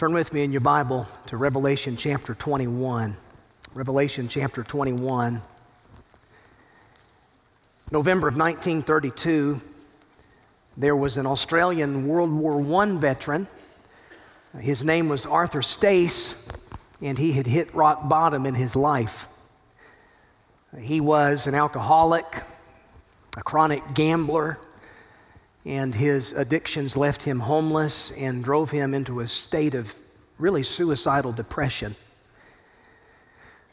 Turn with me in your Bible to Revelation chapter 21. Revelation chapter 21. November of 1932, there was an Australian World War I veteran. His name was Arthur Stace, and he had hit rock bottom in his life. He was an alcoholic, a chronic gambler, and his addictions left him homeless and drove him into a state of really suicidal depression.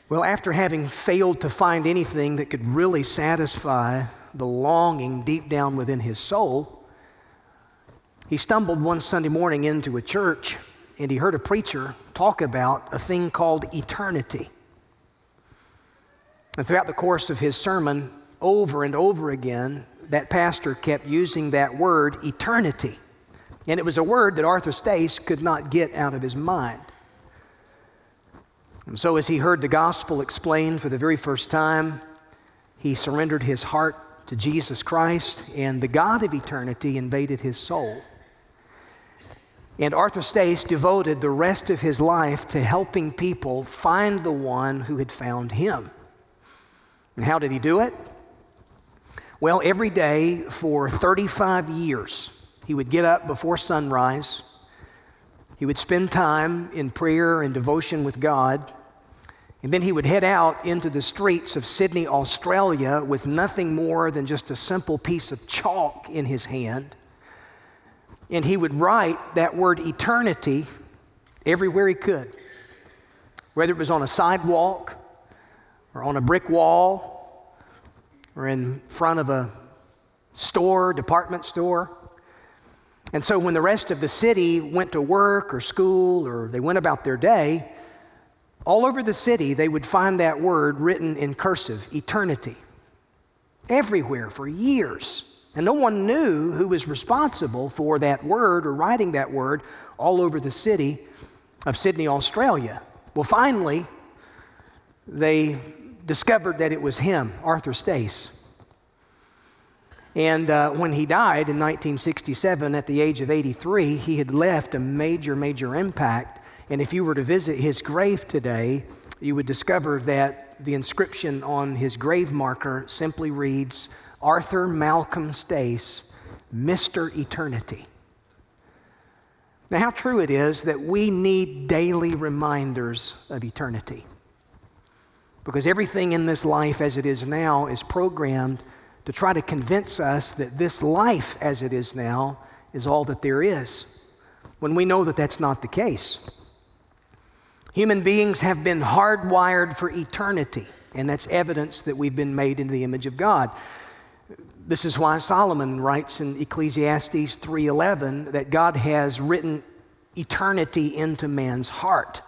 Well, after having failed to find anything that could really satisfy the longing deep down within his soul, he stumbled one Sunday morning into a church and he heard a preacher talk about a thing called eternity. And throughout the course of his sermon, over and over again, that pastor kept using that word eternity. And it was a word that Arthur Stace could not get out of his mind. And so, as he heard the gospel explained for the very first time, he surrendered his heart to Jesus Christ, and the God of eternity invaded his soul. And Arthur Stace devoted the rest of his life to helping people find the one who had found him. And how did he do it? Well, every day for 35 years, he would get up before sunrise. He would spend time in prayer and devotion with God. And then he would head out into the streets of Sydney, Australia, with nothing more than just a simple piece of chalk in his hand. And he would write that word eternity everywhere he could, whether it was on a sidewalk or on a brick wall or in front of a store, department store. And so when the rest of the city went to work or school or they went about their day, all over the city, they would find that word written in cursive, eternity. Everywhere for years. And no one knew who was responsible for that word or writing that word all over the city of Sydney, Australia. Well, finally, they discovered that it was him, Arthur Stace. And uh, when he died in 1967 at the age of 83, he had left a major, major impact and if you were to visit his grave today, you would discover that the inscription on his grave marker simply reads Arthur Malcolm Stace, Mr. Eternity. Now, how true it is that we need daily reminders of eternity. Because everything in this life as it is now is programmed to try to convince us that this life as it is now is all that there is, when we know that that's not the case. Human beings have been hardwired for eternity, and that's evidence that we've been made in the image of God. This is why Solomon writes in Ecclesiastes 3:11 that God has written eternity into man's heart.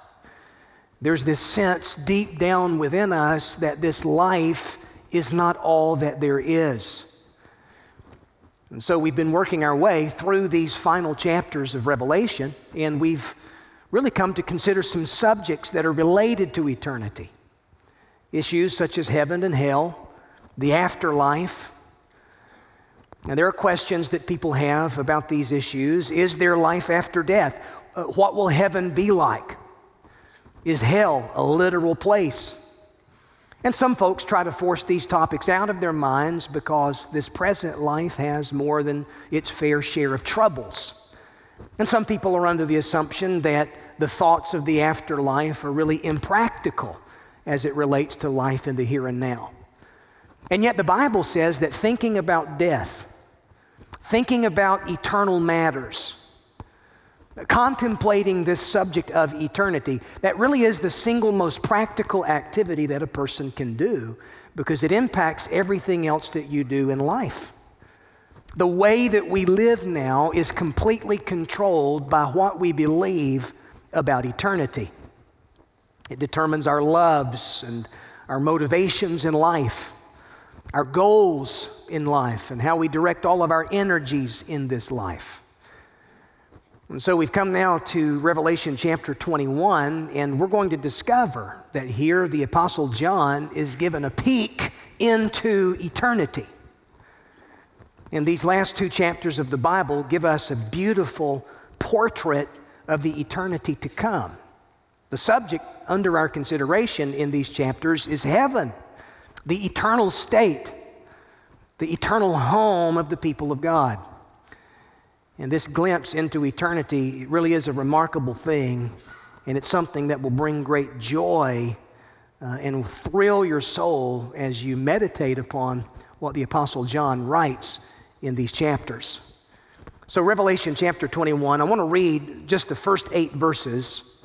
There's this sense deep down within us that this life is not all that there is. And so we've been working our way through these final chapters of Revelation, and we've really come to consider some subjects that are related to eternity. Issues such as heaven and hell, the afterlife. Now, there are questions that people have about these issues. Is there life after death? Uh, what will heaven be like? Is hell a literal place? And some folks try to force these topics out of their minds because this present life has more than its fair share of troubles. And some people are under the assumption that the thoughts of the afterlife are really impractical as it relates to life in the here and now. And yet, the Bible says that thinking about death, thinking about eternal matters, contemplating this subject of eternity, that really is the single most practical activity that a person can do because it impacts everything else that you do in life. The way that we live now is completely controlled by what we believe about eternity. It determines our loves and our motivations in life, our goals in life, and how we direct all of our energies in this life. And so we've come now to Revelation chapter 21, and we're going to discover that here the Apostle John is given a peek into eternity. And these last two chapters of the Bible give us a beautiful portrait of the eternity to come. The subject under our consideration in these chapters is heaven, the eternal state, the eternal home of the people of God. And this glimpse into eternity really is a remarkable thing, and it's something that will bring great joy uh, and thrill your soul as you meditate upon what the Apostle John writes in these chapters. So, Revelation chapter 21, I want to read just the first eight verses.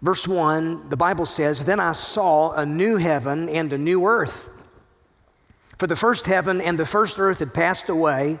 Verse 1, the Bible says, Then I saw a new heaven and a new earth. For the first heaven and the first earth had passed away,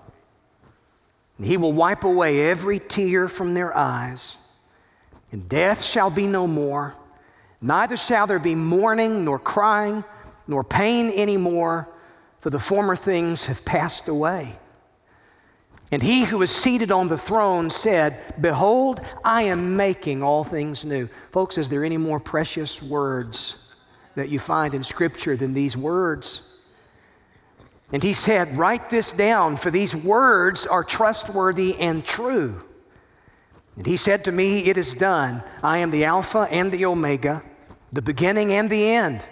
And he will wipe away every tear from their eyes, and death shall be no more. Neither shall there be mourning, nor crying, nor pain anymore, for the former things have passed away. And he who was seated on the throne said, Behold, I am making all things new. Folks, is there any more precious words that you find in Scripture than these words? And he said, Write this down, for these words are trustworthy and true. And he said to me, It is done. I am the Alpha and the Omega, the beginning and the end.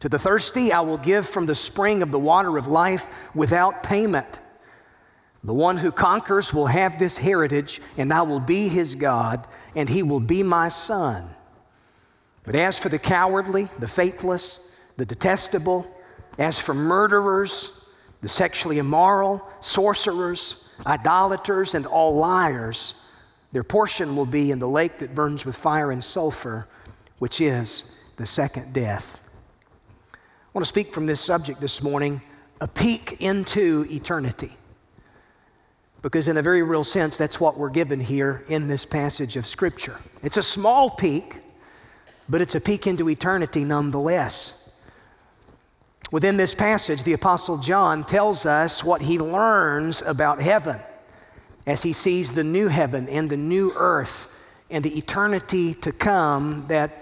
To the thirsty, I will give from the spring of the water of life without payment. The one who conquers will have this heritage, and I will be his God, and he will be my son. But as for the cowardly, the faithless, the detestable, as for murderers, the sexually immoral, sorcerers, idolaters, and all liars, their portion will be in the lake that burns with fire and sulfur, which is the second death. I want to speak from this subject this morning a peek into eternity. Because, in a very real sense, that's what we're given here in this passage of Scripture. It's a small peek, but it's a peek into eternity nonetheless. Within this passage, the Apostle John tells us what he learns about heaven as he sees the new heaven and the new earth and the eternity to come that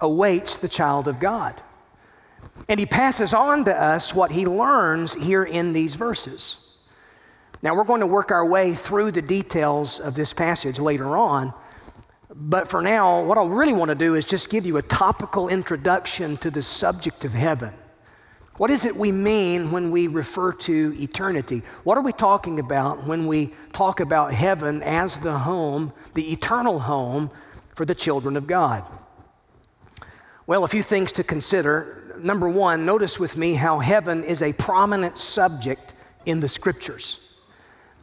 awaits the child of God. And he passes on to us what he learns here in these verses. Now, we're going to work our way through the details of this passage later on. But for now, what I really want to do is just give you a topical introduction to the subject of heaven. What is it we mean when we refer to eternity? What are we talking about when we talk about heaven as the home, the eternal home for the children of God? Well, a few things to consider. Number one, notice with me how heaven is a prominent subject in the scriptures.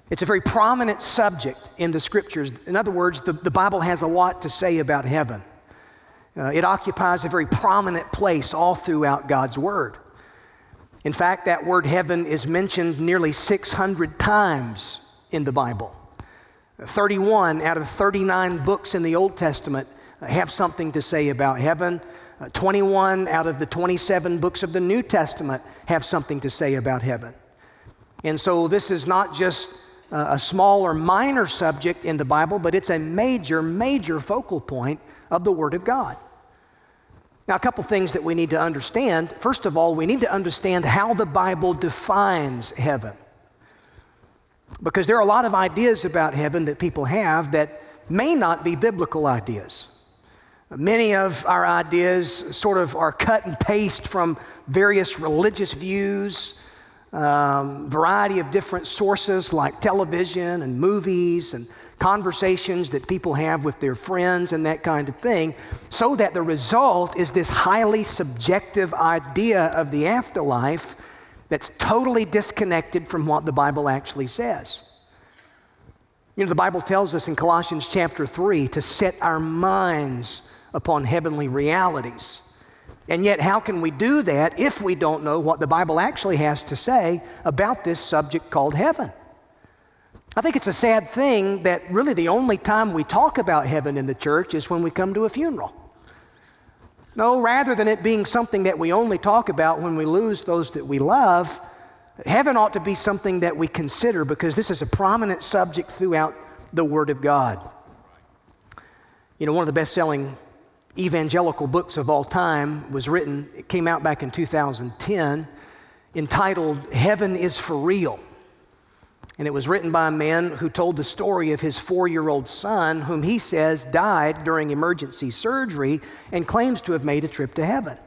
It's a very prominent subject in the scriptures. In other words, the, the Bible has a lot to say about heaven. Uh, it occupies a very prominent place all throughout God's Word. In fact, that word heaven is mentioned nearly 600 times in the Bible. 31 out of 39 books in the Old Testament have something to say about heaven. Uh, 21 out of the 27 books of the New Testament have something to say about heaven. And so this is not just a small or minor subject in the Bible, but it's a major, major focal point of the Word of God. Now, a couple things that we need to understand. First of all, we need to understand how the Bible defines heaven. Because there are a lot of ideas about heaven that people have that may not be biblical ideas. Many of our ideas sort of are cut and paste from various religious views um, variety of different sources like television and movies and conversations that people have with their friends and that kind of thing, so that the result is this highly subjective idea of the afterlife that's totally disconnected from what the Bible actually says. You know, the Bible tells us in Colossians chapter 3 to set our minds upon heavenly realities. And yet, how can we do that if we don't know what the Bible actually has to say about this subject called heaven? I think it's a sad thing that really the only time we talk about heaven in the church is when we come to a funeral. No, rather than it being something that we only talk about when we lose those that we love, heaven ought to be something that we consider because this is a prominent subject throughout the Word of God. You know, one of the best selling evangelical books of all time was written, it came out back in 2010, entitled Heaven is for Real. And it was written by a man who told the story of his four year old son, whom he says died during emergency surgery and claims to have made a trip to heaven.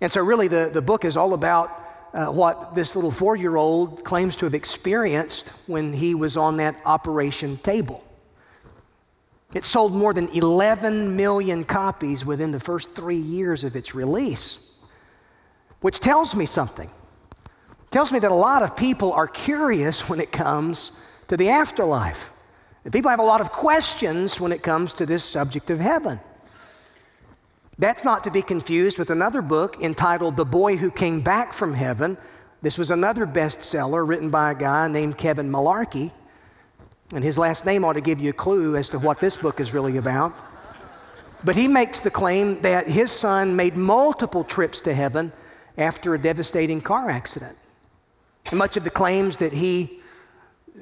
And so, really, the, the book is all about uh, what this little four year old claims to have experienced when he was on that operation table. It sold more than 11 million copies within the first three years of its release, which tells me something tells me that a lot of people are curious when it comes to the afterlife. And people have a lot of questions when it comes to this subject of heaven. That's not to be confused with another book entitled The Boy Who Came Back from Heaven. This was another bestseller written by a guy named Kevin Malarkey. And his last name ought to give you a clue as to what this book is really about. But he makes the claim that his son made multiple trips to heaven after a devastating car accident. Much of the claims that he,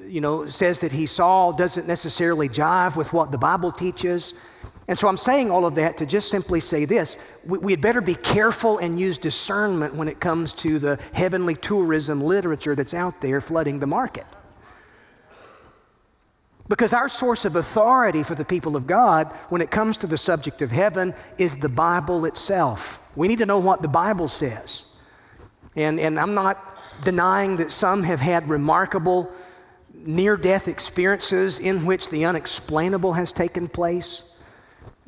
you know, says that he saw doesn't necessarily jive with what the Bible teaches. And so I'm saying all of that to just simply say this we, we had better be careful and use discernment when it comes to the heavenly tourism literature that's out there flooding the market. Because our source of authority for the people of God when it comes to the subject of heaven is the Bible itself. We need to know what the Bible says. And, and I'm not denying that some have had remarkable near death experiences in which the unexplainable has taken place.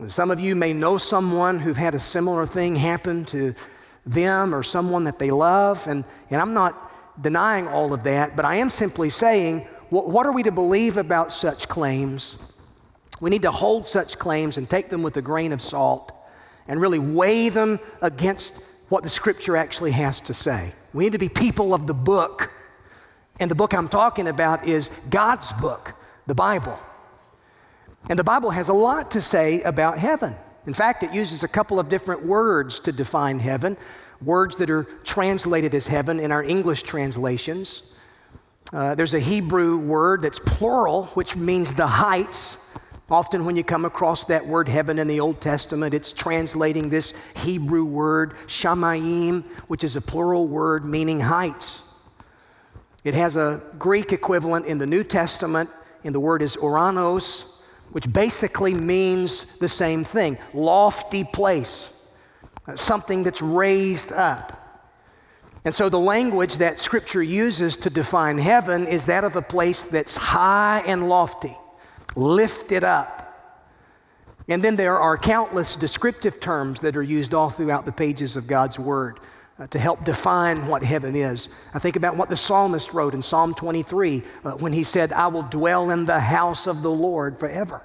Some of you may know someone who've had a similar thing happen to them or someone that they love, and, and I'm not denying all of that, but I am simply saying, what, what are we to believe about such claims? We need to hold such claims and take them with a grain of salt and really weigh them against what the scripture actually has to say. We need to be people of the book. And the book I'm talking about is God's book, the Bible. And the Bible has a lot to say about heaven. In fact, it uses a couple of different words to define heaven, words that are translated as heaven in our English translations. Uh, there's a Hebrew word that's plural, which means the heights. Often, when you come across that word heaven in the Old Testament, it's translating this Hebrew word, shamayim, which is a plural word meaning heights. It has a Greek equivalent in the New Testament, and the word is uranos, which basically means the same thing lofty place, uh, something that's raised up. And so the language that Scripture uses to define heaven is that of a place that's high and lofty lifted up. And then there are countless descriptive terms that are used all throughout the pages of God's Word uh, to help define what heaven is. I think about what the psalmist wrote in Psalm 23 uh, when he said, I will dwell in the house of the Lord forever.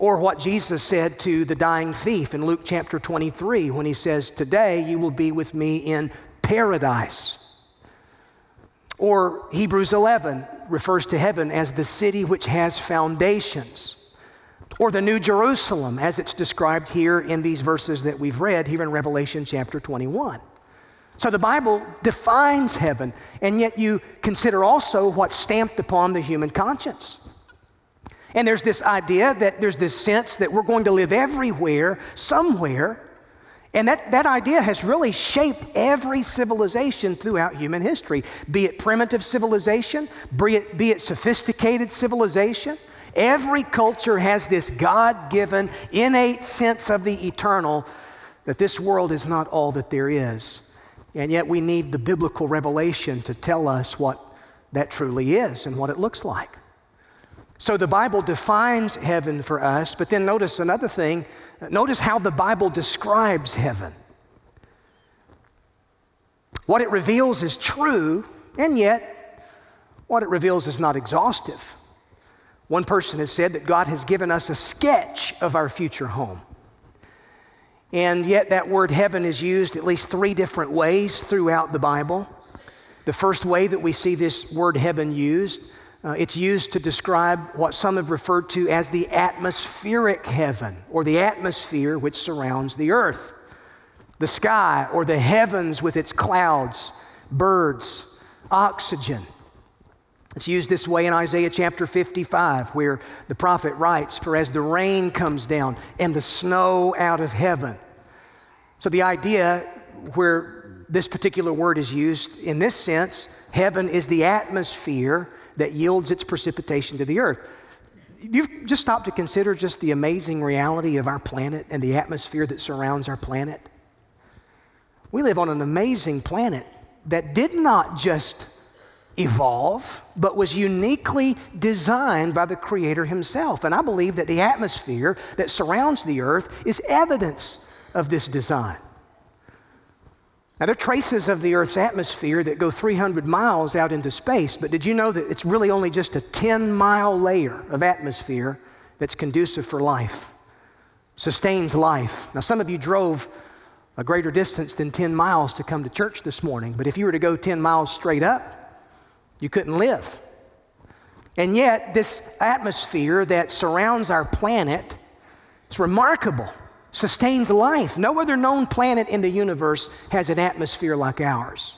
Or what Jesus said to the dying thief in Luke chapter 23 when he says, Today you will be with me in paradise. Or Hebrews 11 refers to heaven as the city which has foundations. Or the New Jerusalem, as it's described here in these verses that we've read here in Revelation chapter 21. So the Bible defines heaven, and yet you consider also what's stamped upon the human conscience. And there's this idea that there's this sense that we're going to live everywhere, somewhere, and that, that idea has really shaped every civilization throughout human history, be it primitive civilization, be it, be it sophisticated civilization. Every culture has this God given, innate sense of the eternal that this world is not all that there is. And yet we need the biblical revelation to tell us what that truly is and what it looks like. So the Bible defines heaven for us, but then notice another thing Notice how the Bible describes heaven. What it reveals is true, and yet what it reveals is not exhaustive. One person has said that God has given us a sketch of our future home. And yet, that word heaven is used at least three different ways throughout the Bible. The first way that we see this word heaven used Uh, it's used to describe what some have referred to as the atmospheric heaven, or the atmosphere which surrounds the earth, the sky, or the heavens with its clouds, birds, oxygen. It's used this way in Isaiah chapter 55, where the prophet writes, For as the rain comes down and the snow out of heaven. So the idea where this particular word is used in this sense, heaven is the atmosphere that yields its precipitation to the earth. You've just stopped to consider just the amazing reality of our planet and the atmosphere that surrounds our planet. We live on an amazing planet that did not just evolve, but was uniquely designed by the Creator Himself. And I believe that the atmosphere that surrounds the earth is evidence of this design. Now, there are traces of the Earth's atmosphere that go 300 miles out into space, but did you know that it's really only just a 10 mile layer of atmosphere that's conducive for life, sustains life? Now, some of you drove a greater distance than 10 miles to come to church this morning, but if you were to go 10 miles straight up, you couldn't live. And yet, this atmosphere that surrounds our planet is remarkable sustains life. No other known planet in the universe has an atmosphere like ours.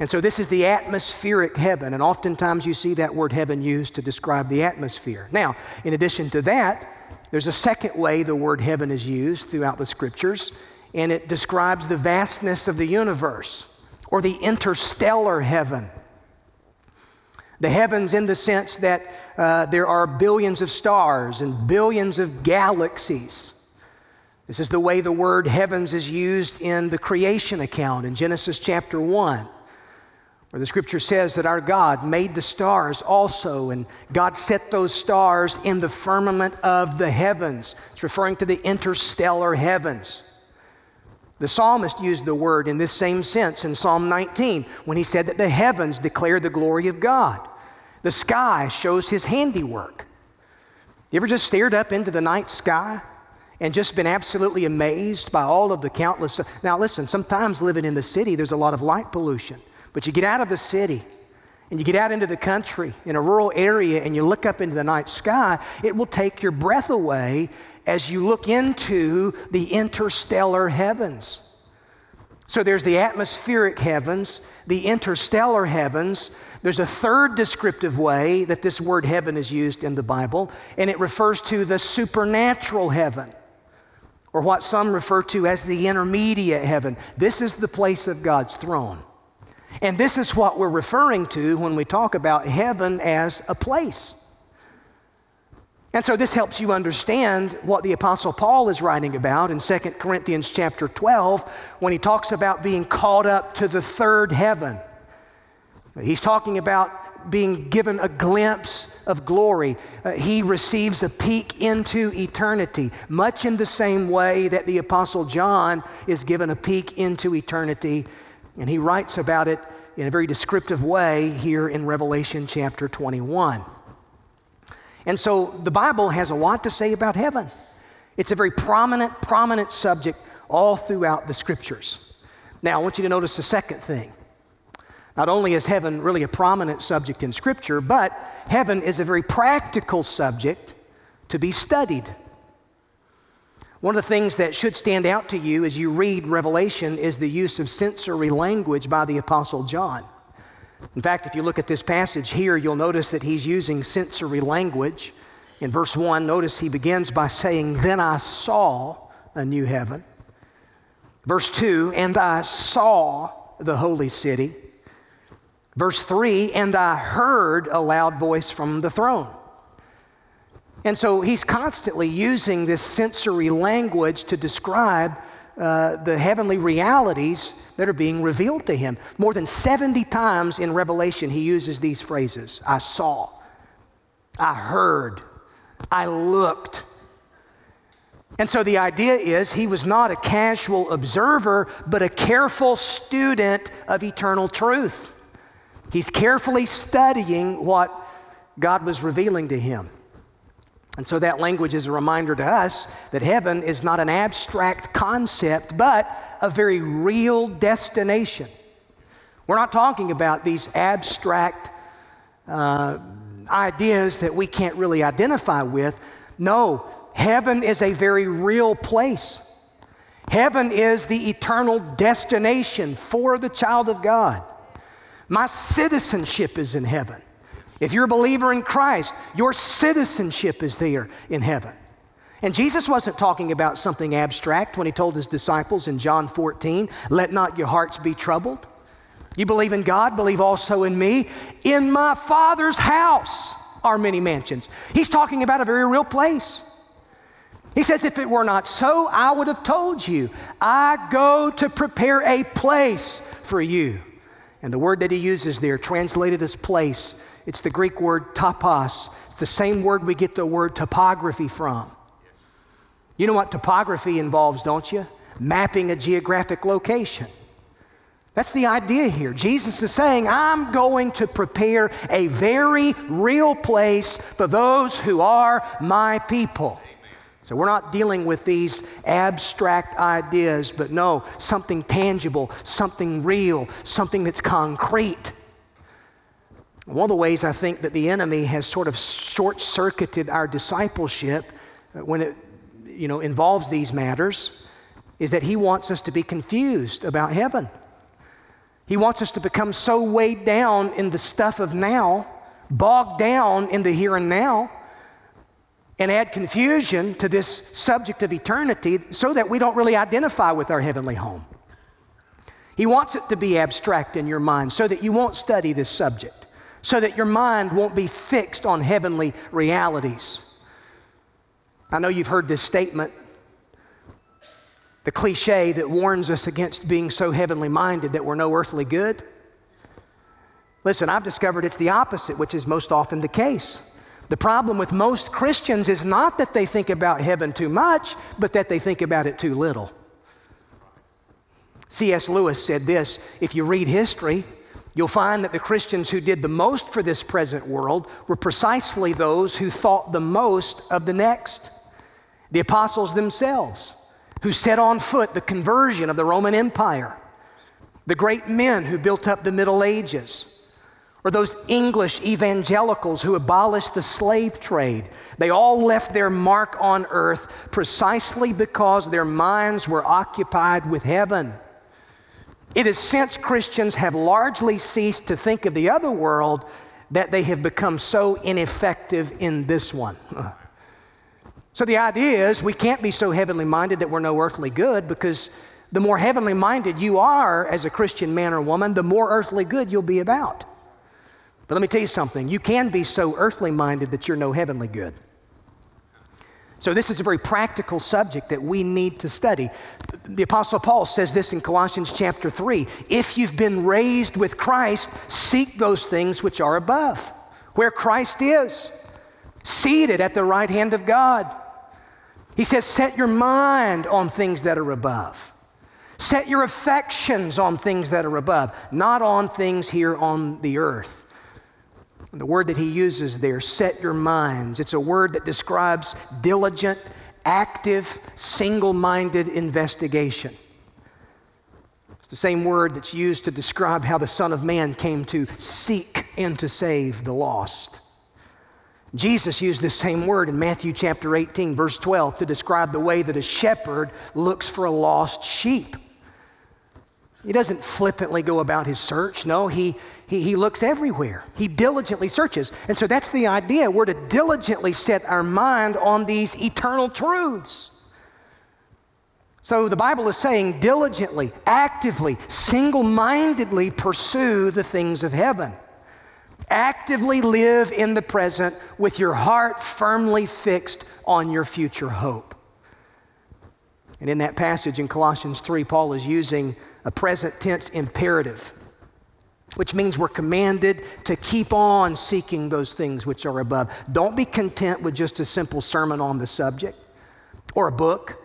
And so, this is the atmospheric heaven, and oftentimes you see that word heaven used to describe the atmosphere. Now, in addition to that, there's a second way the word heaven is used throughout the scriptures, and it describes the vastness of the universe or the interstellar heaven. The heavens, in the sense that uh, there are billions of stars and billions of galaxies. This is the way the word heavens is used in the creation account in Genesis chapter 1, where the scripture says that our God made the stars also, and God set those stars in the firmament of the heavens. It's referring to the interstellar heavens. The psalmist used the word in this same sense in Psalm 19 when he said that the heavens declare the glory of God. The sky shows his handiwork. You ever just stared up into the night sky and just been absolutely amazed by all of the countless. Now, listen, sometimes living in the city, there's a lot of light pollution, but you get out of the city and you get out into the country in a rural area and you look up into the night sky, it will take your breath away as you look into the interstellar heavens. So there's the atmospheric heavens, the interstellar heavens. There's a third descriptive way that this word heaven is used in the Bible, and it refers to the supernatural heaven or what some refer to as the intermediate heaven. This is the place of God's throne. And this is what we're referring to when we talk about heaven as a place. And so this helps you understand what the apostle Paul is writing about in 2 Corinthians chapter 12 when he talks about being caught up to the third heaven. He's talking about being given a glimpse of glory. Uh, he receives a peek into eternity, much in the same way that the Apostle John is given a peek into eternity. And he writes about it in a very descriptive way here in Revelation chapter 21. And so the Bible has a lot to say about heaven. It's a very prominent, prominent subject all throughout the scriptures. Now, I want you to notice the second thing. Not only is heaven really a prominent subject in Scripture, but heaven is a very practical subject to be studied. One of the things that should stand out to you as you read Revelation is the use of sensory language by the Apostle John. In fact, if you look at this passage here, you'll notice that he's using sensory language. In verse 1, notice he begins by saying, Then I saw a new heaven. Verse 2, And I saw the holy city Verse 3 And I heard a loud voice from the throne. And so he's constantly using this sensory language to describe uh, the heavenly realities that are being revealed to him. More than 70 times in Revelation, he uses these phrases I saw, I heard, I looked. And so the idea is he was not a casual observer, but a careful student of eternal truth. He's carefully studying what God was revealing to him. And so that language is a reminder to us that heaven is not an abstract concept, but a very real destination. We're not talking about these abstract uh, ideas that we can't really identify with. No, heaven is a very real place. Heaven is the eternal destination for the child of God. My citizenship is in heaven. If you're a believer in Christ, your citizenship is there in heaven. And Jesus wasn't talking about something abstract when he told his disciples in John 14, Let not your hearts be troubled. You believe in God, believe also in me. In my Father's house are many mansions. He's talking about a very real place. He says, If it were not so, I would have told you, I go to prepare a place for you. And the word that he uses there, translated as place, it's the Greek word topos. It's the same word we get the word topography from. You know what topography involves, don't you? Mapping a geographic location. That's the idea here. Jesus is saying, I'm going to prepare a very real place for those who are my people. So we're not dealing with these abstract ideas, but no, something tangible, something real, something that's concrete. One of the ways I think that the enemy has sort of short circuited our discipleship uh, when it you know, involves these matters is that he wants us to be confused about heaven. He wants us to become so weighed down in the stuff of now, bogged down in the here and now, and add confusion to this subject of eternity so that we don't really identify with our heavenly home. He wants it to be abstract in your mind so that you won't study this subject so that your mind won't be fixed on heavenly realities. I know you've heard this statement, the cliche that warns us against being so heavenly minded that we're no earthly good. Listen, I've discovered it's the opposite, which is most often the case. The problem with most Christians is not that they think about heaven too much, but that they think about it too little. C.S. Lewis said this if you read history, You'll find that the Christians who did the most for this present world were precisely those who thought the most of the next. The apostles themselves, who set on foot the conversion of the Roman Empire, the great men who built up the Middle Ages, or those English evangelicals who abolished the slave trade. They all left their mark on earth precisely because their minds were occupied with heaven. It is since Christians have largely ceased to think of the other world that they have become so ineffective in this one. So the idea is we can't be so heavenly minded that we're no earthly good because the more heavenly minded you are as a Christian man or woman, the more earthly good you'll be about. But let me tell you something you can be so earthly minded that you're no heavenly good. So, this is a very practical subject that we need to study. The Apostle Paul says this in Colossians chapter 3 If you've been raised with Christ, seek those things which are above, where Christ is, seated at the right hand of God. He says, Set your mind on things that are above. Set your affections on things that are above, not on things here on the earth. The word that he uses there, set your minds, it's a word that describes diligent, active, single minded investigation. It's the same word that's used to describe how the Son of Man came to seek and to save the lost. Jesus used this same word in Matthew chapter 18, verse 12, to describe the way that a shepherd looks for a lost sheep. He doesn't flippantly go about his search. No, he, he, he looks everywhere. He diligently searches. And so that's the idea. We're to diligently set our mind on these eternal truths. So the Bible is saying diligently, actively, single mindedly pursue the things of heaven. Actively live in the present with your heart firmly fixed on your future hope. And in that passage in Colossians 3, Paul is using a present tense imperative which means we're commanded to keep on seeking those things which are above. Don't be content with just a simple sermon on the subject or a book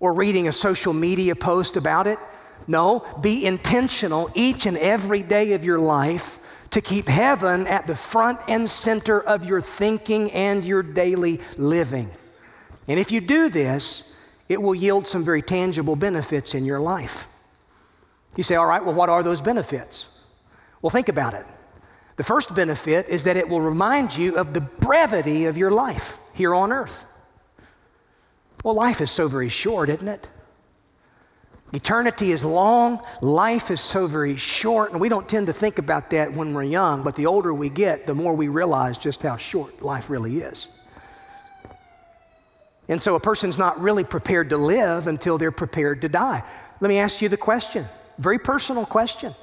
or reading a social media post about it. No, be intentional each and every day of your life to keep heaven at the front and center of your thinking and your daily living. And if you do this, it will yield some very tangible benefits in your life. You say, all right, well, what are those benefits? Well, think about it. The first benefit is that it will remind you of the brevity of your life here on earth. Well, life is so very short, isn't it? Eternity is long, life is so very short, and we don't tend to think about that when we're young, but the older we get, the more we realize just how short life really is. And so a person's not really prepared to live until they're prepared to die. Let me ask you the question, very personal question.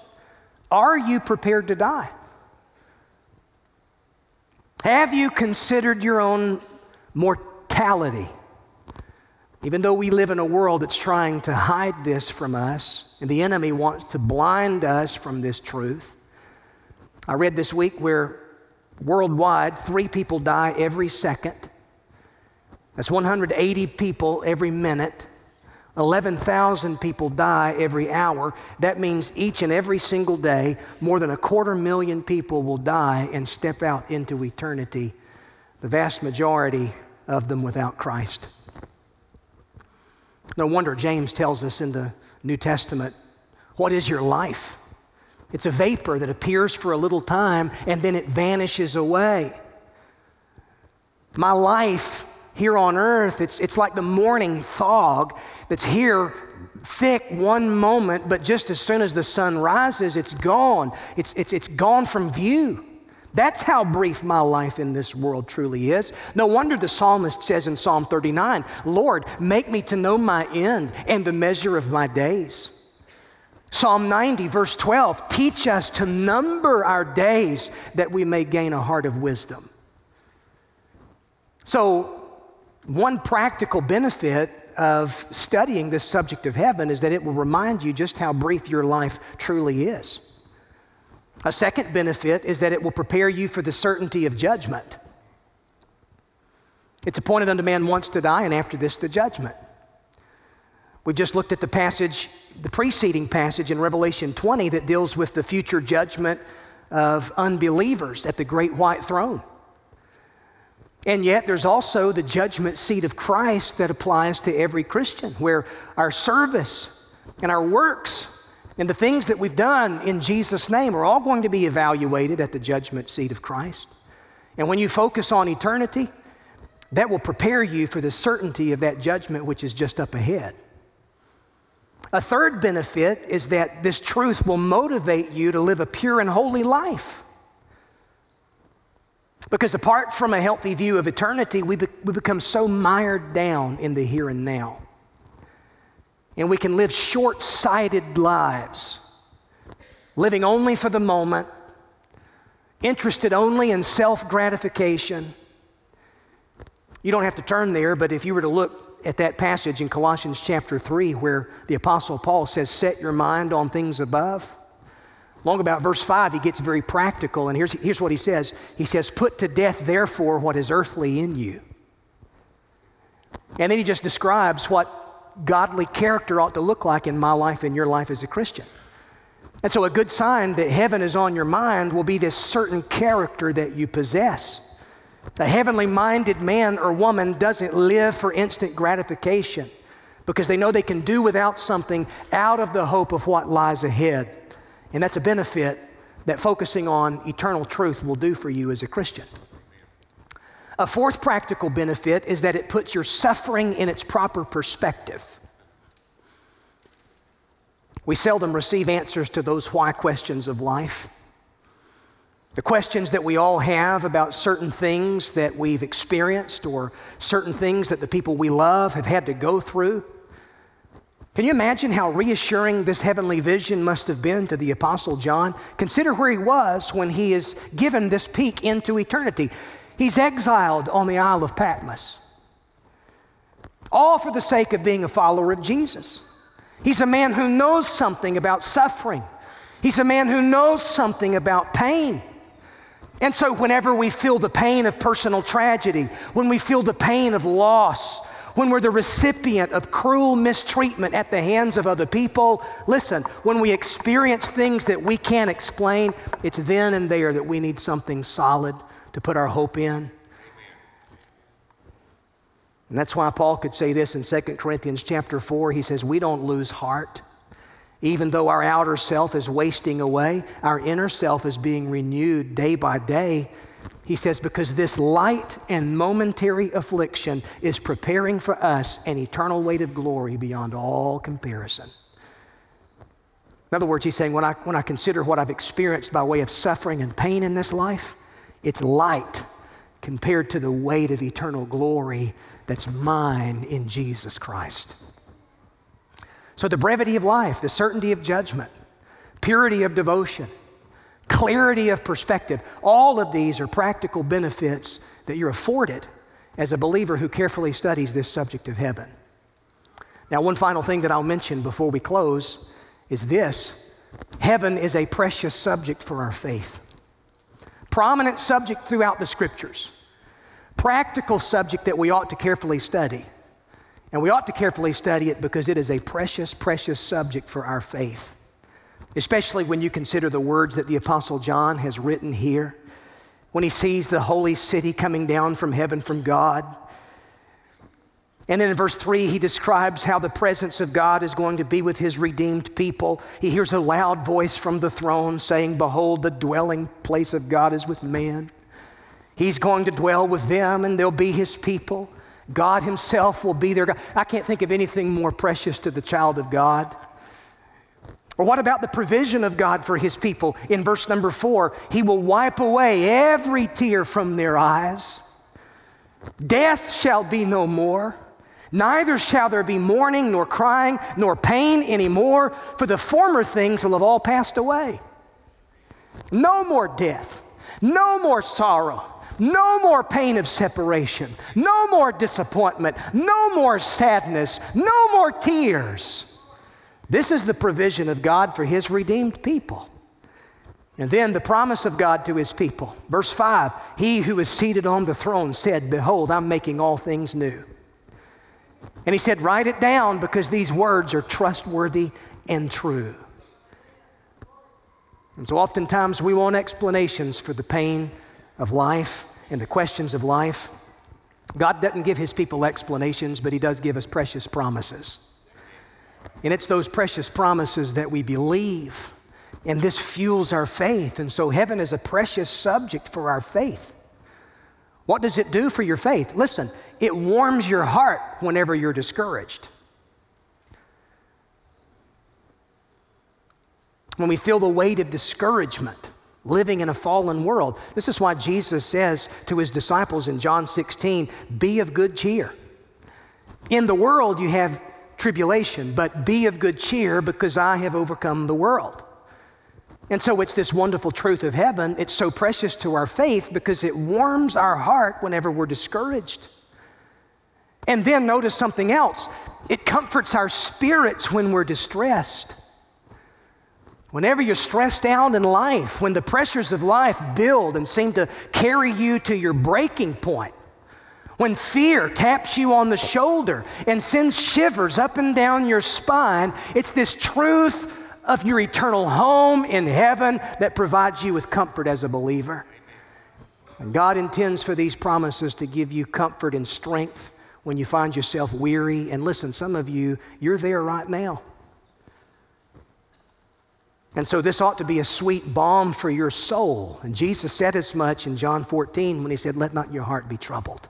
Are you prepared to die? Have you considered your own mortality? Even though we live in a world that's trying to hide this from us, and the enemy wants to blind us from this truth. I read this week where worldwide, three people die every second. That's 180 people every minute. 11,000 people die every hour. That means each and every single day, more than a quarter million people will die and step out into eternity, the vast majority of them without Christ. No wonder James tells us in the New Testament what is your life? It's a vapor that appears for a little time and then it vanishes away. My life here on earth, it's, it's like the morning fog that's here thick one moment, but just as soon as the sun rises, it's gone. It's, it's, it's gone from view. That's how brief my life in this world truly is. No wonder the psalmist says in Psalm 39 Lord, make me to know my end and the measure of my days. Psalm 90, verse 12 teach us to number our days that we may gain a heart of wisdom. So, one practical benefit of studying this subject of heaven is that it will remind you just how brief your life truly is. A second benefit is that it will prepare you for the certainty of judgment. It's appointed unto man once to die, and after this, the judgment. We just looked at the passage, the preceding passage in Revelation 20 that deals with the future judgment of unbelievers at the great white throne. And yet, there's also the judgment seat of Christ that applies to every Christian, where our service and our works and the things that we've done in Jesus' name are all going to be evaluated at the judgment seat of Christ. And when you focus on eternity, that will prepare you for the certainty of that judgment which is just up ahead. A third benefit is that this truth will motivate you to live a pure and holy life. Because apart from a healthy view of eternity, we, be, we become so mired down in the here and now. And we can live short sighted lives, living only for the moment, interested only in self gratification. You don't have to turn there, but if you were to look at that passage in Colossians chapter 3, where the Apostle Paul says, Set your mind on things above. Long about verse 5, he gets very practical, and here's, here's what he says He says, Put to death, therefore, what is earthly in you. And then he just describes what godly character ought to look like in my life and your life as a Christian. And so, a good sign that heaven is on your mind will be this certain character that you possess. A heavenly minded man or woman doesn't live for instant gratification because they know they can do without something out of the hope of what lies ahead. And that's a benefit that focusing on eternal truth will do for you as a Christian. A fourth practical benefit is that it puts your suffering in its proper perspective. We seldom receive answers to those why questions of life. The questions that we all have about certain things that we've experienced or certain things that the people we love have had to go through. Can you imagine how reassuring this heavenly vision must have been to the Apostle John? Consider where he was when he is given this peek into eternity. He's exiled on the Isle of Patmos, all for the sake of being a follower of Jesus. He's a man who knows something about suffering, he's a man who knows something about pain. And so, whenever we feel the pain of personal tragedy, when we feel the pain of loss, when we're the recipient of cruel mistreatment at the hands of other people, listen, when we experience things that we can't explain, it's then and there that we need something solid to put our hope in. And that's why Paul could say this in 2 Corinthians chapter 4. He says, We don't lose heart. Even though our outer self is wasting away, our inner self is being renewed day by day. He says, because this light and momentary affliction is preparing for us an eternal weight of glory beyond all comparison. In other words, he's saying, when I, when I consider what I've experienced by way of suffering and pain in this life, it's light compared to the weight of eternal glory that's mine in Jesus Christ. So, the brevity of life, the certainty of judgment, purity of devotion, clarity of perspective, all of these are practical benefits that you're afforded as a believer who carefully studies this subject of heaven. Now, one final thing that I'll mention before we close is this heaven is a precious subject for our faith. Prominent subject throughout the scriptures. Practical subject that we ought to carefully study. And we ought to carefully study it because it is a precious, precious subject for our faith. Especially when you consider the words that the Apostle John has written here. When he sees the holy city coming down from heaven from God and then in verse 3, he describes how the presence of God is going to be with his redeemed people. He hears a loud voice from the throne saying, Behold, the dwelling place of God is with man. He's going to dwell with them, and they'll be his people. God himself will be their God. I can't think of anything more precious to the child of God. Or what about the provision of God for his people? In verse number four, he will wipe away every tear from their eyes. Death shall be no more. Neither shall there be mourning, nor crying, nor pain anymore, for the former things will have all passed away. No more death, no more sorrow, no more pain of separation, no more disappointment, no more sadness, no more tears. This is the provision of God for His redeemed people. And then the promise of God to His people. Verse 5 He who is seated on the throne said, Behold, I'm making all things new. And he said, Write it down because these words are trustworthy and true. And so oftentimes we want explanations for the pain of life and the questions of life. God doesn't give his people explanations, but he does give us precious promises. And it's those precious promises that we believe, and this fuels our faith. And so heaven is a precious subject for our faith. What does it do for your faith? Listen, it warms your heart whenever you're discouraged. When we feel the weight of discouragement, living in a fallen world. This is why Jesus says to his disciples in John 16, Be of good cheer. In the world you have tribulation, but be of good cheer because I have overcome the world. And so it's this wonderful truth of heaven. It's so precious to our faith because it warms our heart whenever we're discouraged. And then notice something else it comforts our spirits when we're distressed. Whenever you're stressed out in life, when the pressures of life build and seem to carry you to your breaking point, when fear taps you on the shoulder and sends shivers up and down your spine, it's this truth of your eternal home in heaven that provides you with comfort as a believer. And God intends for these promises to give you comfort and strength when you find yourself weary. And listen, some of you, you're there right now. And so this ought to be a sweet balm for your soul. And Jesus said as much in John 14 when he said, Let not your heart be troubled.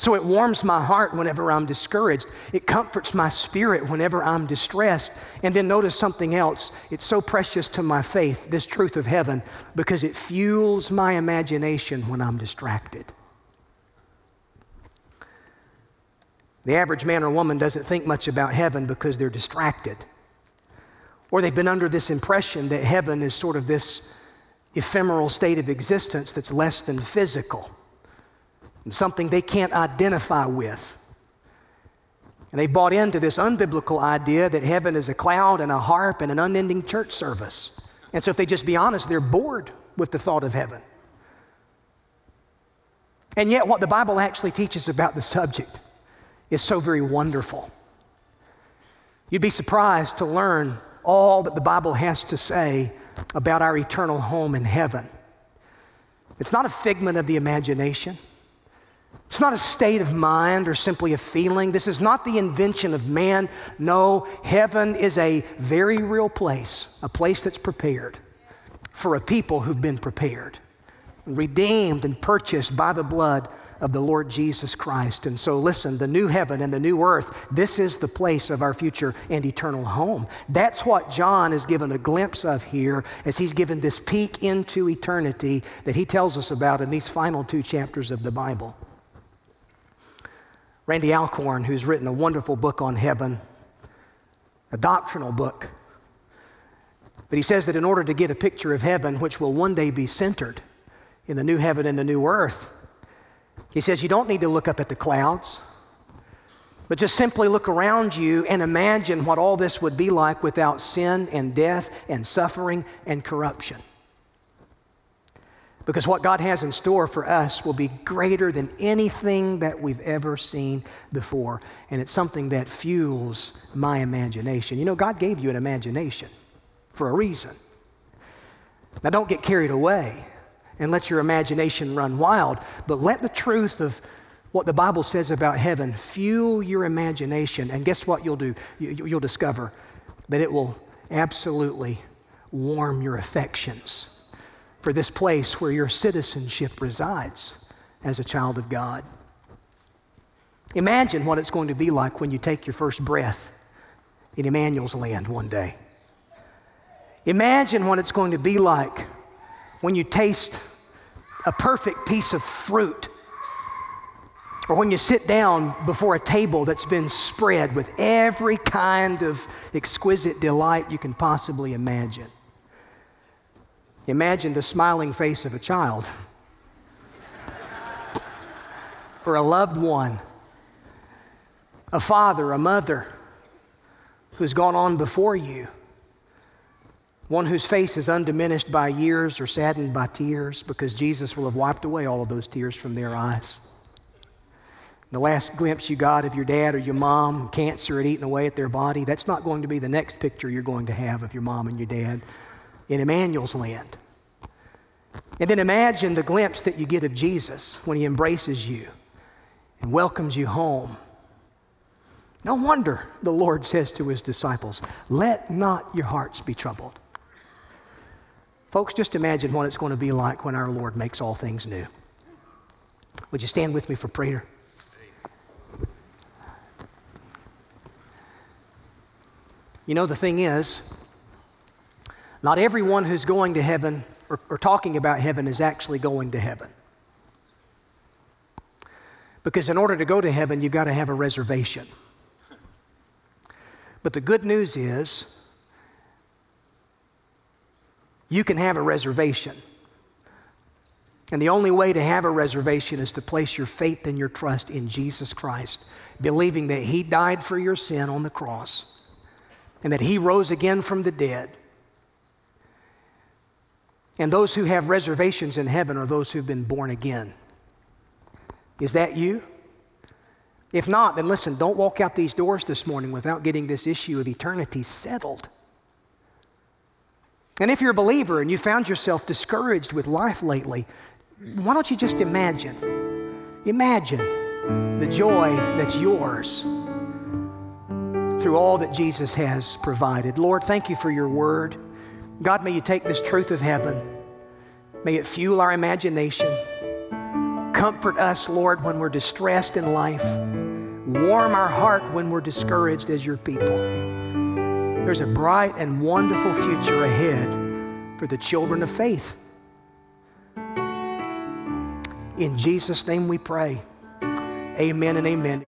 So it warms my heart whenever I'm discouraged. It comforts my spirit whenever I'm distressed. And then notice something else. It's so precious to my faith, this truth of heaven, because it fuels my imagination when I'm distracted. The average man or woman doesn't think much about heaven because they're distracted. Or they've been under this impression that heaven is sort of this ephemeral state of existence that's less than physical and something they can't identify with. And they've bought into this unbiblical idea that heaven is a cloud and a harp and an unending church service. And so, if they just be honest, they're bored with the thought of heaven. And yet, what the Bible actually teaches about the subject is so very wonderful. You'd be surprised to learn all that the Bible has to say about our eternal home in heaven. It's not a figment of the imagination. It's not a state of mind or simply a feeling. This is not the invention of man. No, heaven is a very real place, a place that's prepared for a people who've been prepared, redeemed and purchased by the blood of the Lord Jesus Christ. And so, listen, the new heaven and the new earth, this is the place of our future and eternal home. That's what John is given a glimpse of here as he's given this peek into eternity that he tells us about in these final two chapters of the Bible. Randy Alcorn, who's written a wonderful book on heaven, a doctrinal book. But he says that in order to get a picture of heaven, which will one day be centered in the new heaven and the new earth, he says you don't need to look up at the clouds, but just simply look around you and imagine what all this would be like without sin and death and suffering and corruption. Because what God has in store for us will be greater than anything that we've ever seen before. And it's something that fuels my imagination. You know, God gave you an imagination for a reason. Now, don't get carried away and let your imagination run wild, but let the truth of what the Bible says about heaven fuel your imagination. And guess what you'll do? You'll discover that it will absolutely warm your affections for this place where your citizenship resides as a child of God. Imagine what it's going to be like when you take your first breath in Emmanuel's land one day. Imagine what it's going to be like when you taste a perfect piece of fruit or when you sit down before a table that's been spread with every kind of exquisite delight you can possibly imagine. Imagine the smiling face of a child. Or a loved one, a father, a mother who's gone on before you, one whose face is undiminished by years or saddened by tears because Jesus will have wiped away all of those tears from their eyes. The last glimpse you got of your dad or your mom, cancer had eaten away at their body, that's not going to be the next picture you're going to have of your mom and your dad in Emmanuel's land. And then imagine the glimpse that you get of Jesus when he embraces you and welcomes you home. No wonder the Lord says to his disciples, Let not your hearts be troubled. Folks, just imagine what it's going to be like when our Lord makes all things new. Would you stand with me for prayer? You know, the thing is, not everyone who's going to heaven or, or talking about heaven is actually going to heaven. Because in order to go to heaven, you've got to have a reservation. But the good news is, you can have a reservation. And the only way to have a reservation is to place your faith and your trust in Jesus Christ, believing that He died for your sin on the cross and that He rose again from the dead and those who have reservations in heaven are those who've been born again. Is that you? If not, then listen, don't walk out these doors this morning without getting this issue of eternity settled. And if you're a believer and you found yourself discouraged with life lately, why don't you just imagine? Imagine the joy that's yours through all that Jesus has provided. Lord, thank you for your word. God, may you take this truth of heaven, may it fuel our imagination. Comfort us, Lord, when we're distressed in life. Warm our heart when we're discouraged as your people. There's a bright and wonderful future ahead for the children of faith. In Jesus' name we pray. Amen and amen.